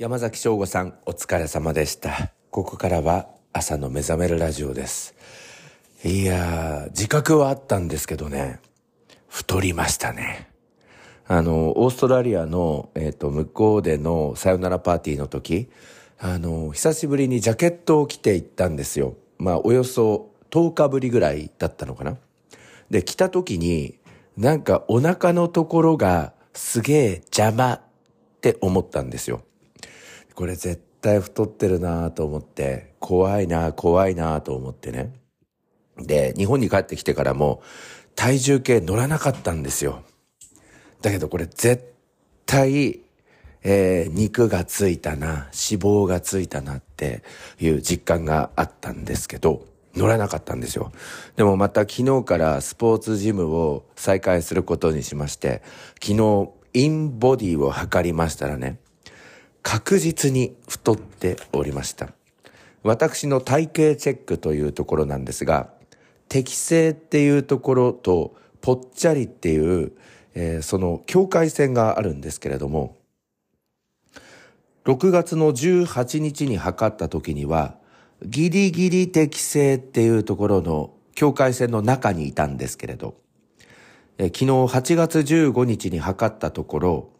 山崎翔吾さん、お疲れ様でした。ここからは朝の目覚めるラジオです。いやー、自覚はあったんですけどね、太りましたね。あの、オーストラリアの、えっ、と、向こうでのさよならパーティーの時、あの、久しぶりにジャケットを着て行ったんですよ。まあ、およそ10日ぶりぐらいだったのかな。で、着た時に、なんかお腹のところがすげえ邪魔って思ったんですよ。これ絶対太ってるなと思って、怖いな怖いなと思ってね。で、日本に帰ってきてからも体重計乗らなかったんですよ。だけどこれ絶対、えー肉がついたな、脂肪がついたなっていう実感があったんですけど、乗らなかったんですよ。でもまた昨日からスポーツジムを再開することにしまして、昨日インボディを測りましたらね、確実に太っておりました。私の体型チェックというところなんですが、適正っていうところと、ぽっちゃりっていう、えーその境界線があるんですけれども、6月の18日に測った時には、ギリギリ適正っていうところの境界線の中にいたんですけれど、えー昨日8月15日に測ったところ、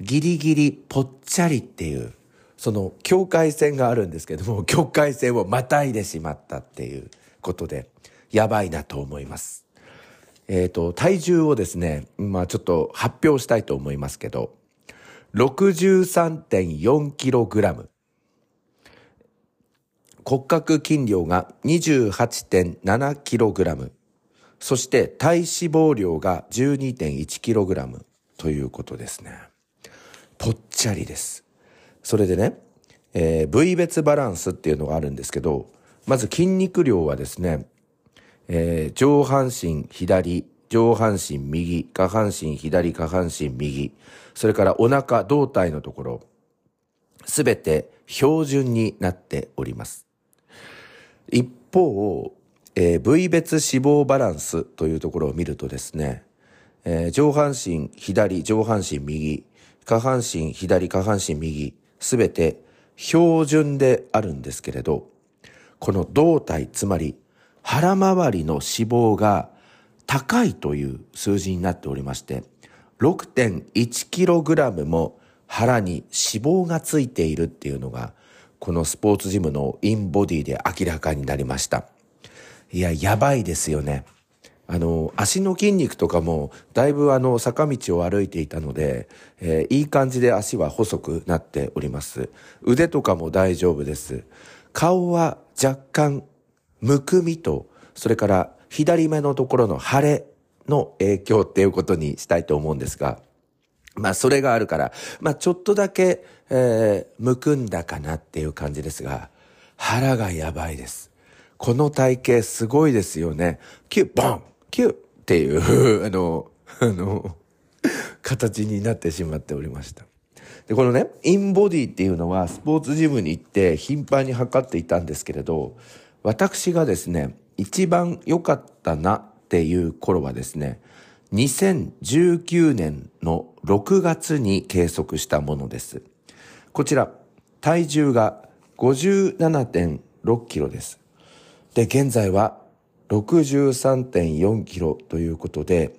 ギリギリぽっちゃりっていう、その境界線があるんですけども、境界線をまたいでしまったっていうことで、やばいなと思います。えっ、と、体重をですね、まあちょっと発表したいと思いますけど、63.4キログラム。骨格筋量が28.7キログラム。そして体脂肪量が12.1キログラムということですね。ちゃりです。それでね、えー部位別バランスっていうのがあるんですけど、まず筋肉量はですね、えー上半身左、上半身右、下半身左、下半身右、それからお腹、胴体のところ、すべて標準になっております。一方、えー部位別脂肪バランスというところを見るとですね、えー上半身左、上半身右、下半身左、下半身右、すべて標準であるんですけれど、この胴体、つまり腹周りの脂肪が高いという数字になっておりまして、6.1キログラムも腹に脂肪がついているっていうのが、このスポーツジムのインボディで明らかになりました。いや、やばいですよね。あの、足の筋肉とかも、だいぶあの、坂道を歩いていたので、えーいい感じで足は細くなっております。腕とかも大丈夫です。顔は若干、むくみと、それから左目のところの腫れの影響っていうことにしたいと思うんですが、まあ、それがあるから、まあ、ちょっとだけ、えーむくんだかなっていう感じですが、腹がやばいです。この体型すごいですよね。キュッ、ボンキュっていう、あの、あの、形になってしまっておりました。で、このね、インボディっていうのはスポーツジムに行って頻繁に測っていたんですけれど、私がですね、一番良かったなっていう頃はですね、2019年の6月に計測したものです。こちら、体重が57.6キロです。で、現在は63.4キロということで、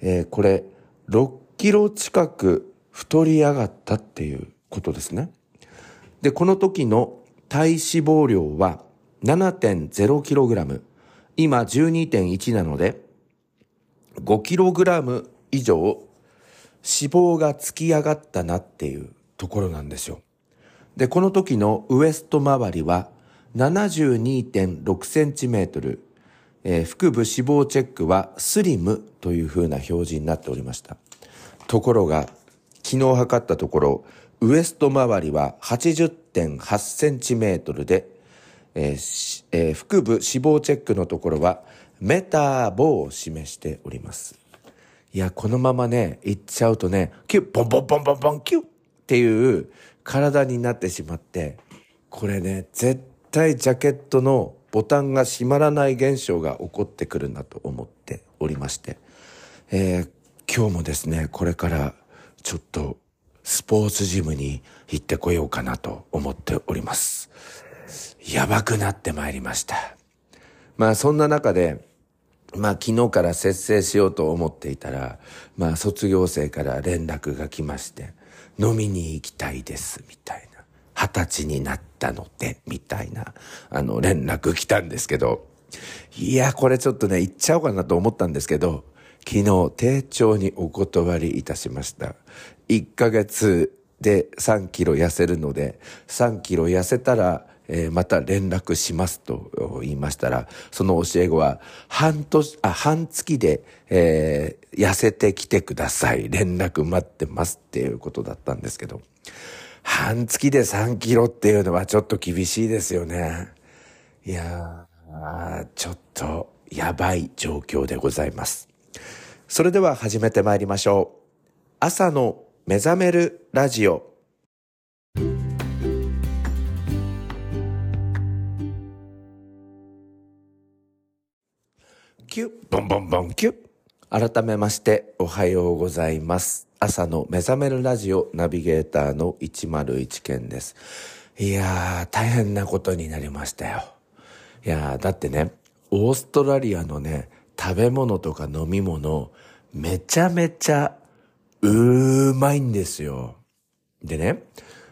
えーこれ、6キロ近く太り上がったっていうことですね。で、この時の体脂肪量は7.0キログラム。今12.1なので、5キログラム以上脂肪が突き上がったなっていうところなんですよ。で、この時のウエスト周りは72.6センチメートル、えー腹部脂肪チェックはスリムという風な表示になっておりました。ところが、昨日測ったところ、ウエスト周りは80.8センチメートルで、えーえー腹部脂肪チェックのところはメタボを示しております。いや、このままね、いっちゃうとね、キュッ、ボンボンボンボンボン、キュッっていう体になってしまって、これね、絶対ジャケットのボタンが閉まらない現象が起こってくるなと思っておりまして、えー今日もですね、これからちょっとスポーツジムに行ってこようかなと思っております。やばくなってまいりました。まあそんな中で、まあ昨日から節制しようと思っていたら、まあ卒業生から連絡が来まして、飲みに行きたいです、みたいな。二十歳になったたので、みたいな、あの連絡来たんですけど、いや、これちょっとね、行っちゃおうかなと思ったんですけど、昨日、丁重にお断りいたしました。1ヶ月で3キロ痩せるので、3キロ痩せたら、えー、また連絡しますと言いましたら、その教え子は、半年、あ、半月で、えー、痩せてきてください。連絡待ってますっていうことだったんですけど、半月で3キロっていうのはちょっと厳しいですよね。いやー、ちょっとやばい状況でございます。それでは始めてまいりましょう。朝の目覚めるラジオ。キュッ、ボンボンボンキュッ。改めましておはようございます。朝の目覚めるラジオナビゲーターの101件です。いやー、大変なことになりましたよ。いやー、だってね、オーストラリアのね、食べ物とか飲み物、めちゃめちゃうーまいんですよ。でね、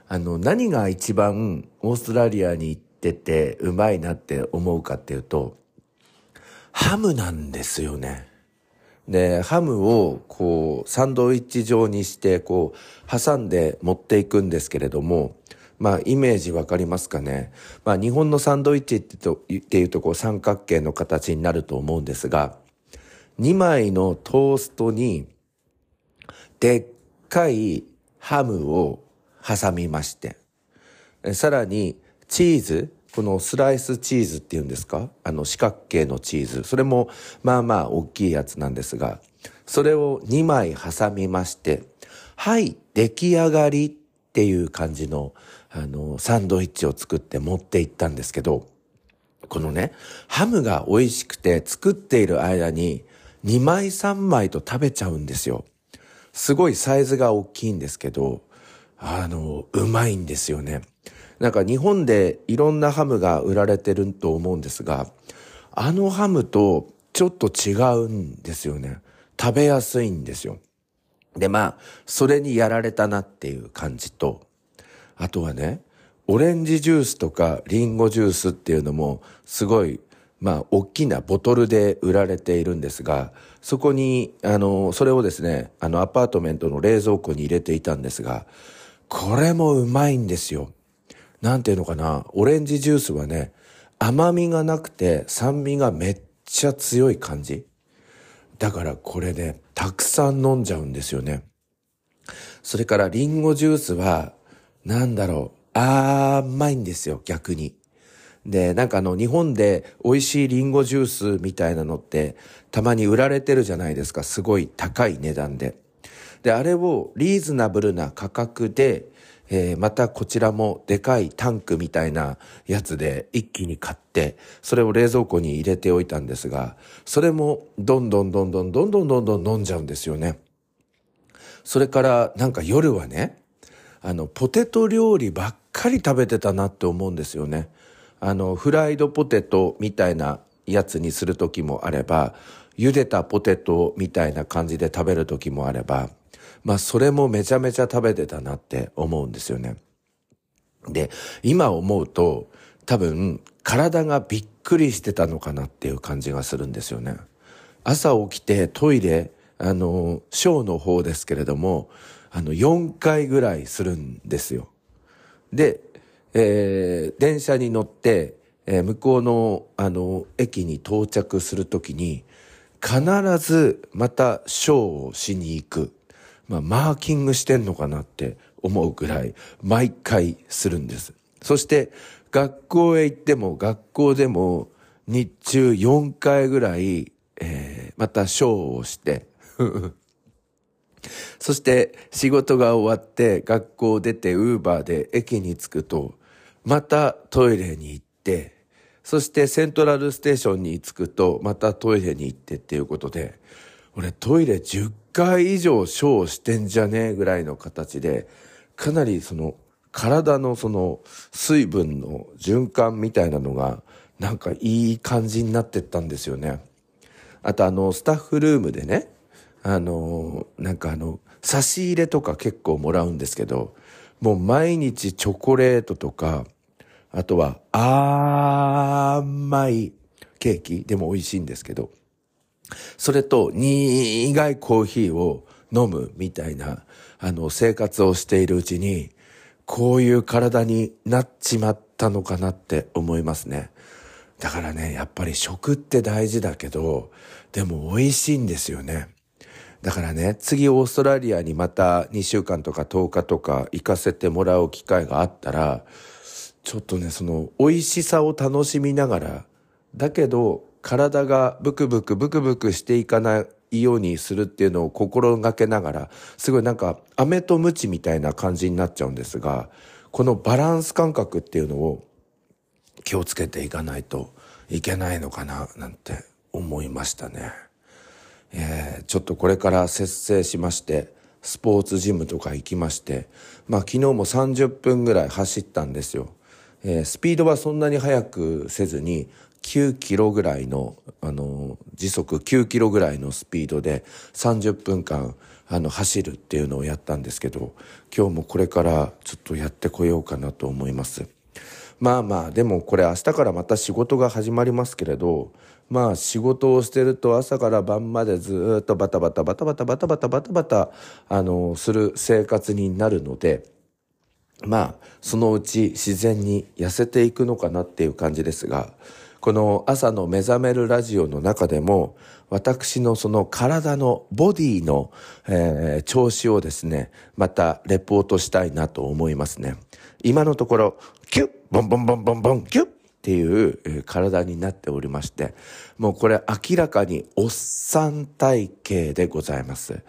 あの、何が一番オーストラリアに行っててうまいなって思うかっていうと、ハムなんですよね。で、ハムをこう、サンドイッチ状にして、こう、挟んで持っていくんですけれども、まあ、イメージわかりますかね？まあ、日本のサンドイッチってとっていうと、こう、三角形の形になると思うんですが、2枚のトーストに、でっかいハムを挟みまして、さらに、チーズ、このスライスチーズっていうんですか？あの四角形のチーズ。それもまあまあ大きいやつなんですが、それを2枚挟みまして、はい、出来上がりっていう感じのあの、サンドイッチを作って持って行ったんですけど、このね、ハムが美味しくて作っている間に2枚3枚と食べちゃうんですよ。すごいサイズが大きいんですけど、あの、うまいんですよね。なんか日本でいろんなハムが売られてると思うんですが、あのハムとちょっと違うんですよね。食べやすいんですよ。で、まあ、それにやられたなっていう感じと、あとはね、オレンジジュースとかリンゴジュースっていうのもすごい、まあ、大きなボトルで売られているんですが、そこに、あの、それをですね、あの、アパートメントの冷蔵庫に入れていたんですが、これもうまいんですよ。なんていうのかな、オレンジジュースはね、甘みがなくて酸味がめっちゃ強い感じ。だからこれね、たくさん飲んじゃうんですよね。それからリンゴジュースは、なんだろう、甘いんですよ、逆に。で、なんかあの、日本で美味しいリンゴジュースみたいなのって、たまに売られてるじゃないですか、すごい高い値段で。で、あれをリーズナブルな価格で、えー、またこちらもでかいタンクみたいなやつで一気に買って、それを冷蔵庫に入れておいたんですが、それもどんどんどんどんどんどんどんどん飲んじゃうんですよね。それからなんか夜はね、あの、ポテト料理ばっかり食べてたなって思うんですよね。あの、フライドポテトみたいなやつにする時もあれば、茹でたポテトみたいな感じで食べる時もあれば、まあそれもめちゃめちゃ食べてたなって思うんですよね。で、今思うと、多分体がびっくりしてたのかなっていう感じがするんですよね。朝起きてトイレ、あの、ショーの方ですけれども、あの、4回ぐらいするんですよ。で、えー、電車に乗って、えー、向こうの、あの、駅に到着するときに、必ずまたショーをしに行く。まあ、マーキングしてんのかなって思うぐらい、毎回するんです。そして、学校へ行っても、学校でも、日中4回ぐらい、えー、またショーをして、そして仕事が終わって学校出てウーバーで駅に着くと、またトイレに行って、そしてセントラルステーションに着くと、またトイレに行ってっていうことで、俺トイレ10回以上ショーしてんじゃねえぐらいの形で、かなりその体のその水分の循環みたいなのがなんかいい感じになってったんですよね。あとあのスタッフルームでね、あの、なんかあの、差し入れとか結構もらうんですけど、もう毎日チョコレートとか、あとはあー甘いケーキでも美味しいんですけど、それと苦いコーヒーを飲むみたいな、あの、生活をしているうちに、こういう体になっちまったのかなって思いますね。だからね、やっぱり食って大事だけど、でも美味しいんですよね。だからね、次オーストラリアにまた2週間とか10日とか行かせてもらう機会があったら、ちょっとね、その美味しさを楽しみながら、だけど体がブクブクブクブクしていかないようにするっていうのを心がけながら、すごいなんか飴とムチみたいな感じになっちゃうんですが、このバランス感覚っていうのを気をつけていかないといけないのかななんて思いましたね。えー、ちょっとこれから節制しまして、スポーツジムとか行きまして、まあ昨日も30分ぐらい走ったんですよ。えー、スピードはそんなに速くせずに、9キロぐらいの、あの、時速9キロぐらいのスピードで30分間、あの、走るっていうのをやったんですけど、今日もこれからちょっとやってこようかなと思います。まあまあ、でもこれ明日からまた仕事が始まりますけれど、まあ仕事をしてると朝から晩までずっとバタバタバタバタバタバタバタバタ、あの、する生活になるので、まあ、そのうち自然に痩せていくのかなっていう感じですが、この朝の目覚めるラジオの中でも、私のその体のボディの、えー、調子をですね、またレポートしたいなと思いますね。今のところ、キュッ、ボンボンボンボンボン、キュッっていう体になっておりまして、もうこれ明らかにおっさん体型でございます。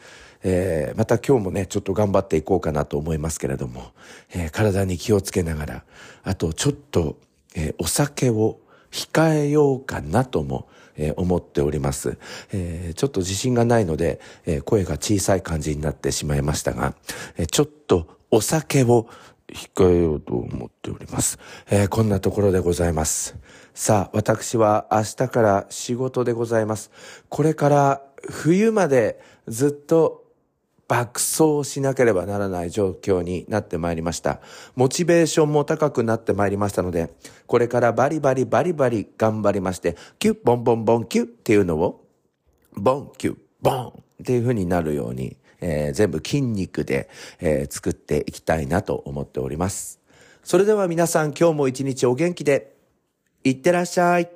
えー、また今日もね、ちょっと頑張っていこうかなと思いますけれども、えー、体に気をつけながら、あとちょっと、えー、お酒を控えようかなとも、えー、思っております、えー、ちょっと自信がないので、えー、声が小さい感じになってしまいましたが、えちょっとお酒を控えようと思っております。えこんなところでございます。さあ、私は明日から仕事でございます。これから冬までずっと爆走しなければならない状況になってまいりました。モチベーションも高くなってまいりましたので、これからバリバリバリバリ頑張りまして、キュッボンボンボンキュッっていうのを、ボンキュッボンっていう風になるように、えー、全部筋肉で、えー、作っていきたいなと思っております。それでは皆さん今日も一日お元気で、いってらっしゃい。